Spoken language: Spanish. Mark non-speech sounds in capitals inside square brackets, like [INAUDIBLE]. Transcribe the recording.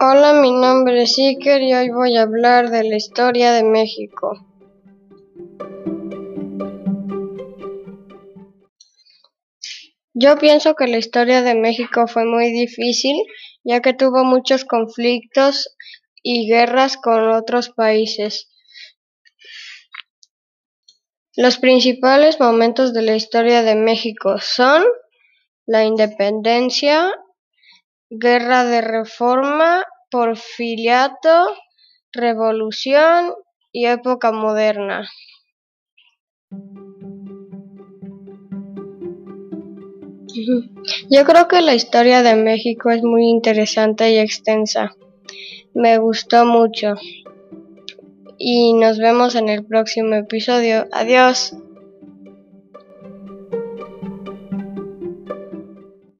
Hola, mi nombre es Iker y hoy voy a hablar de la historia de México. Yo pienso que la historia de México fue muy difícil, ya que tuvo muchos conflictos y guerras con otros países. Los principales momentos de la historia de México son la independencia, guerra de reforma, porfiriato, revolución y época moderna. [LAUGHS] Yo creo que la historia de México es muy interesante y extensa. Me gustó mucho. Y nos vemos en el próximo episodio. Adiós.